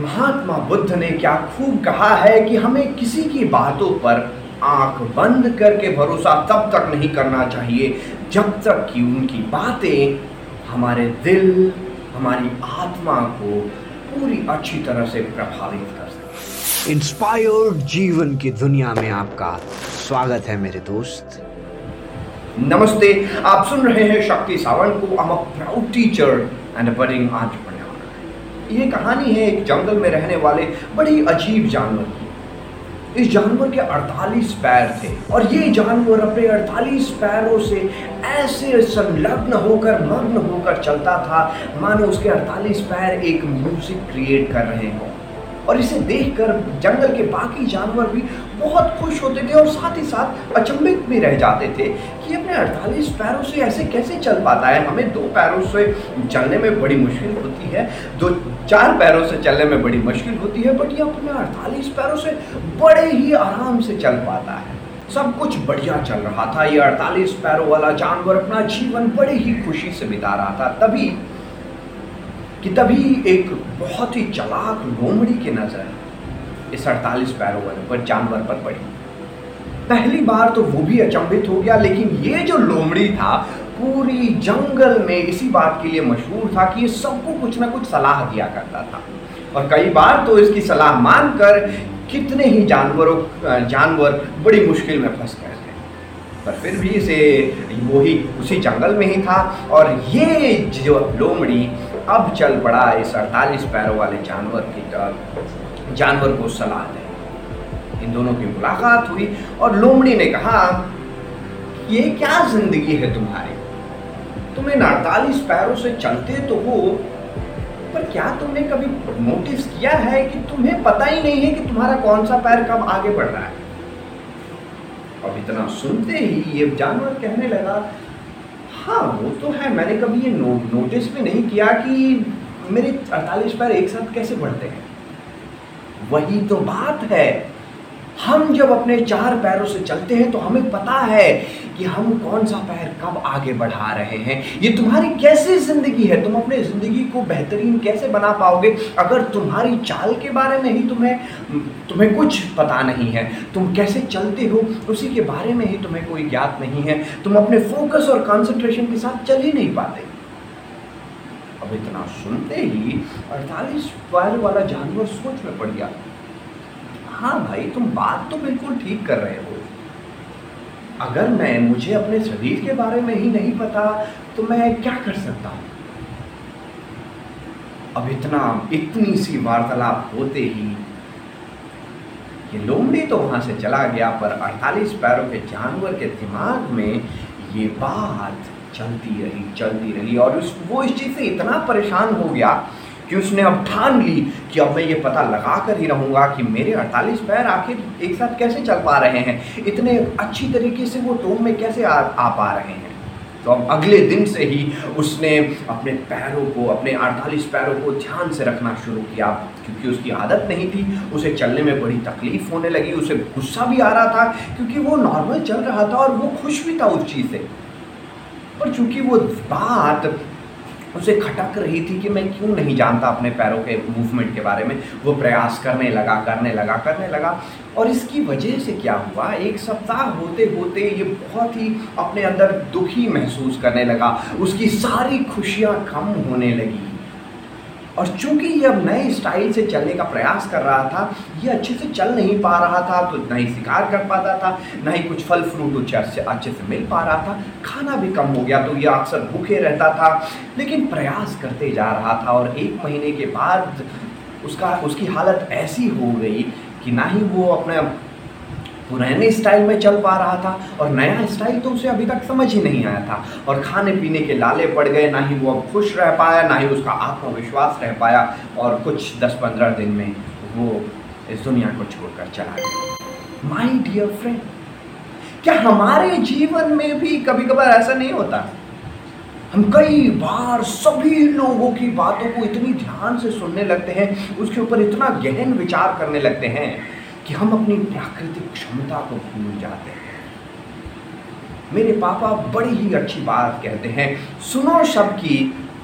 महात्मा बुद्ध ने क्या खूब कहा है कि हमें किसी की बातों पर आँख बंद करके भरोसा तब तक नहीं करना चाहिए जब तक कि उनकी बातें हमारे दिल हमारी आत्मा को पूरी अच्छी तरह से प्रभावित कर सके। इंस्पायर्ड जीवन की दुनिया में आपका स्वागत है मेरे दोस्त। नमस्ते आप सुन रहे हैं शक्ति सावंत को I'm a proud teacher and a budding entrepreneur ये कहानी है एक जंगल में रहने वाले बड़ी अजीब जानवर की। इस जानवर के 48 पैर थे और ये जानवर अपने 48 पैरों से ऐसे संलग्न होकर, मग्न होकर चलता था। मानो उसके 48 पैर एक म्यूज़िक क्रिएट कर रहे हों। और इसे देखकर जंगल के बाकी जानवर भी बहुत खुश होते थे और साथ ही साथ अचंभित भी रह जाते थे कि अपने 48 पैरों से ऐसे कैसे चल पाता है? हमें दो पैरों से चलने में बड़ी मुश्किल होती है, दो, चार पैरों से चलने में बड़ी मुश्किल होती है, बट ये अपने 48 पैरों से बड़े ही आराम से चल पाता है। सब कुछ बढ़िया चल रहा था। ये 48 पैरों वाला जानवर अपना जीवन बड़े ही खुशी से बिता रहा था। तभी कि तभी एक बहुत ही चलाक लोमड़ी की नज़र इस अड़तालीस पैरों वाले पर जानवर पर पड़ी। पहली बार तो वो भी अचंभित हो गया, लेकिन ये जो लोमड़ी था, पूरी जंगल में इसी बात के लिए मशहूर था कि ये सबको कुछ ना कुछ सलाह दिया करता था। और कई बार तो इसकी सलाह मानकर कितने ही जानवरों, जानवर बड़ी मुश्किल में फंस गए थे। पर फिर भी इसे वो ही उसी जंगल में ही था। और ये जो लोमड़ी अब चल पड़ा इस अड़तालीस पैरों वाले जानवर की तरफ़ जानवर को सलाह दे। इन दोनों की मुलाकात हुई और लोमड़ी ने कहा, ये क्या ज़िंदगी है तुम्हारी? तुम इन अड़तालीस पैरों से चलते तो हो, पर क्या तुमने कभी नोटिस किया है कि तुम्हें पता ही नहीं है कि तुम्हारा कौन सा पैर कब आगे बढ़ रहा है? अब इतना सुनते ही ये जानवर कहने लगा हाँ वो तो है। मैंने कभी ये नो, नोटिस भी नहीं किया कि मेरे अड़तालीस पैर एक साथ कैसे बढ़ते हैं। वही तो बात है। हम जब अपने चार पैरों से चलते हैं तो हमें पता है कि हम कौन सा पैर कब आगे बढ़ा रहे हैं? ये तुम्हारी कैसी ज़िंदगी है? तुम अपने ज़िंदगी को बेहतरीन कैसे बना पाओगे? अगर तुम्हारी चाल के बारे में ही तुम्हें तुम्हें कुछ पता नहीं है, तुम कैसे चलते हो, उसी के बारे में ही तुम्हें कोई ज्ञात नहीं है। तुम अपने फोकस और कॉन्सेंट्रेशन के साथ चल ही नहीं पाते। अब इतना सुनते ही अड़तालीस पैर वाला जानवर सोच में पड़ गया। हाँ भाई, तुम बात तो बिल्कुल ठीक कर रहे हो। अगर मैं, मुझे अपने शरीर के बारे में ही नहीं पता तो मैं क्या कर सकता हूँ? अब इतना, इतनी सी वार्तालाप होते ही, ये लोमड़ी तो वहाँ से चला गया, पर 48 पैरों के जानवर के दिमाग में ये बात चलती रही चलती रही, और उस, वो इस चीज़ से इतना परेशान हो गया कि उसने अब ठान ली कि अब मैं ये पता लगा कर ही रहूँगा कि मेरे 48 पैर आखिर एक साथ कैसे चल पा रहे हैं? इतने अच्छी तरीके से वो टोम में कैसे आ, आ पा रहे हैं? तो अब अगले दिन से ही उसने अपने पैरों को अपने 48 पैरों को ध्यान से रखना शुरू किया क्योंकि उसकी आदत नहीं थी। उसे चलने में बड़ी तकलीफ़ होने लगी। उसे गुस्सा भी आ रहा था क्योंकि वो नॉर्मल चल रहा था और वो खुश भी था उस चीज़ से। पर चूँकि वो बात उसे खटक रही थी कि मैं क्यों नहीं जानता अपने पैरों के मूवमेंट के बारे में। वो प्रयास करने लगा करने लगा करने लगा। और इसकी वजह से क्या हुआ? एक सप्ताह होते होते ये बहुत ही अपने अंदर दुखी महसूस करने लगा। उसकी सारी खुशियाँ कम होने लगी। और चूँकि ये अब नए स्टाइल से चलने का प्रयास कर रहा था ये अच्छे से चल नहीं पा रहा था तो ना ही शिकार कर पाता था, ना ही कुछ फल, फ्रूट उसे अच्छे से मिल पा रहा था। खाना भी कम हो गया तो ये अक्सर भूखे रहता था, लेकिन प्रयास करते जा रहा था और एक महीने के बाद उसका, उसकी हालत ऐसी हो गई कि ना ही वो अपने पुराने स्टाइल में चल पा रहा था और नया स्टाइल तो उसे अभी तक समझ ही नहीं आया था। और खाने पीने के लाले पड़ गए, ना ही वो अब खुश रह पाया, ना ही उसका आत्मविश्वास रह पाया और कुछ दस पंद्रह दिन में वो इस दुनिया को छोड़कर चला गया। माई डियर फ्रेंड क्या हमारे जीवन में भी कभी कभार ऐसा नहीं होता? हम कई बार सभी लोगों की बातों को इतनी ध्यान से सुनने लगते हैं, उसके ऊपर इतना गहन विचार करने लगते हैं। कि हम अपनी प्राकृतिक क्षमता को भूल जाते हैं। मेरे पापा बड़ी ही अच्छी बात कहते हैं, सुनो सबकी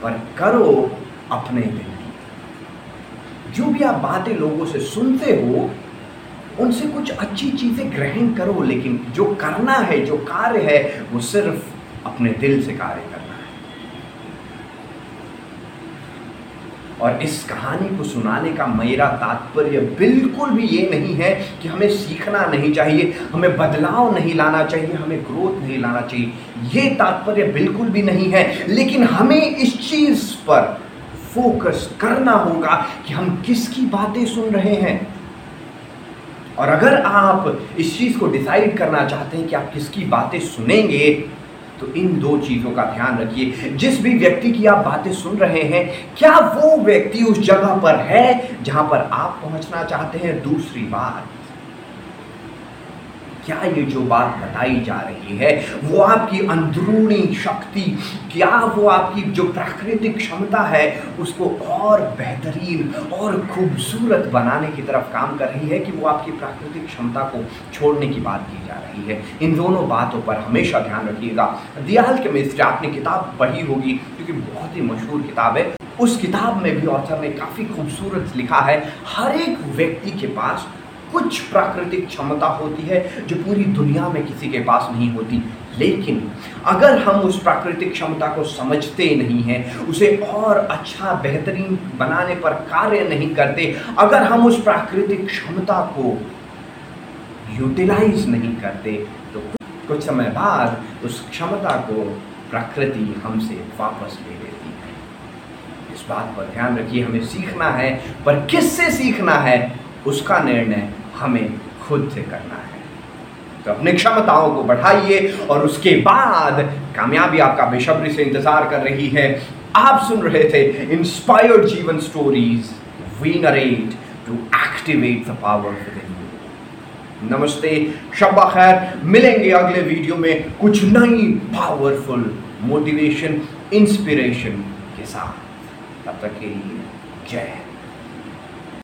पर करो अपने दिल की। जो भी आप बातें लोगों से सुनते हो, उनसे कुछ अच्छी चीज़ें ग्रहण करो, लेकिन जो करना है, जो कार्य है, वो सिर्फ़ अपने दिल से कार्य करना है और इस कहानी को सुनाने का मेरा तात्पर्य बिल्कुल भी ये नहीं है कि हमें सीखना नहीं चाहिए, हमें बदलाव नहीं लाना चाहिए, हमें ग्रोथ नहीं लाना चाहिए। ये तात्पर्य बिल्कुल भी नहीं है, लेकिन हमें इस चीज़ पर फोकस करना होगा कि हम किसकी बातें सुन रहे हैं। और अगर आप इस चीज़ को डिसाइड करना चाहते हैं कि आप किसकी बातें सुनेंगे तो इन दो चीज़ों का ध्यान रखिए। जिस भी व्यक्ति की आप बातें सुन रहे हैं, क्या वो व्यक्ति उस जगह पर है जहाँ पर आप पहुँचना चाहते हैं? दूसरी बात क्या ये जो बात बताई जा रही है, वो आपकी अंदरूनी शक्ति, क्या वो आपकी जो प्राकृतिक क्षमता है, उसको और बेहतरीन और खूबसूरत बनाने की तरफ़ काम कर रही है कि वो आपकी प्राकृतिक क्षमता को छोड़ने की बात की जा रही है? इन दोनों बातों पर हमेशा ध्यान रखिएगा। दियाल के मिस्त्र आपने किताब पढ़ी होगी, क्योंकि बहुत ही मशहूर किताब है। उस किताब में भी ऑथर ने काफ़ी खूबसूरत लिखा है। हर एक व्यक्ति के पास कुछ प्राकृतिक क्षमता होती है जो पूरी दुनिया में किसी के पास नहीं होती। लेकिन अगर हम उस प्राकृतिक क्षमता को समझते नहीं हैं, उसे और अच्छा बेहतरीन बनाने पर कार्य नहीं करते, अगर हम उस प्राकृतिक क्षमता को यूटिलाइज नहीं करते तो कुछ समय बाद उस क्षमता को प्रकृति हमसे वापस ले लेती है। इस बात पर ध्यान रखिए, हमें सीखना है, पर किससे सीखना है? उसका निर्णय हमें खुद से करना है। तो अपनी क्षमताओं को बढ़ाइए और उसके बाद कामयाबी आपका बेशब्री से इंतज़ार कर रही है। आप सुन रहे थे इंस्पायर्ड जीवन stories we narrate to activate the power नमस्ते, शब्बा खैर, मिलेंगे अगले वीडियो में कुछ नई पावरफुल मोटिवेशन इंस्पिरेशन के साथ। तब तक के लिए जय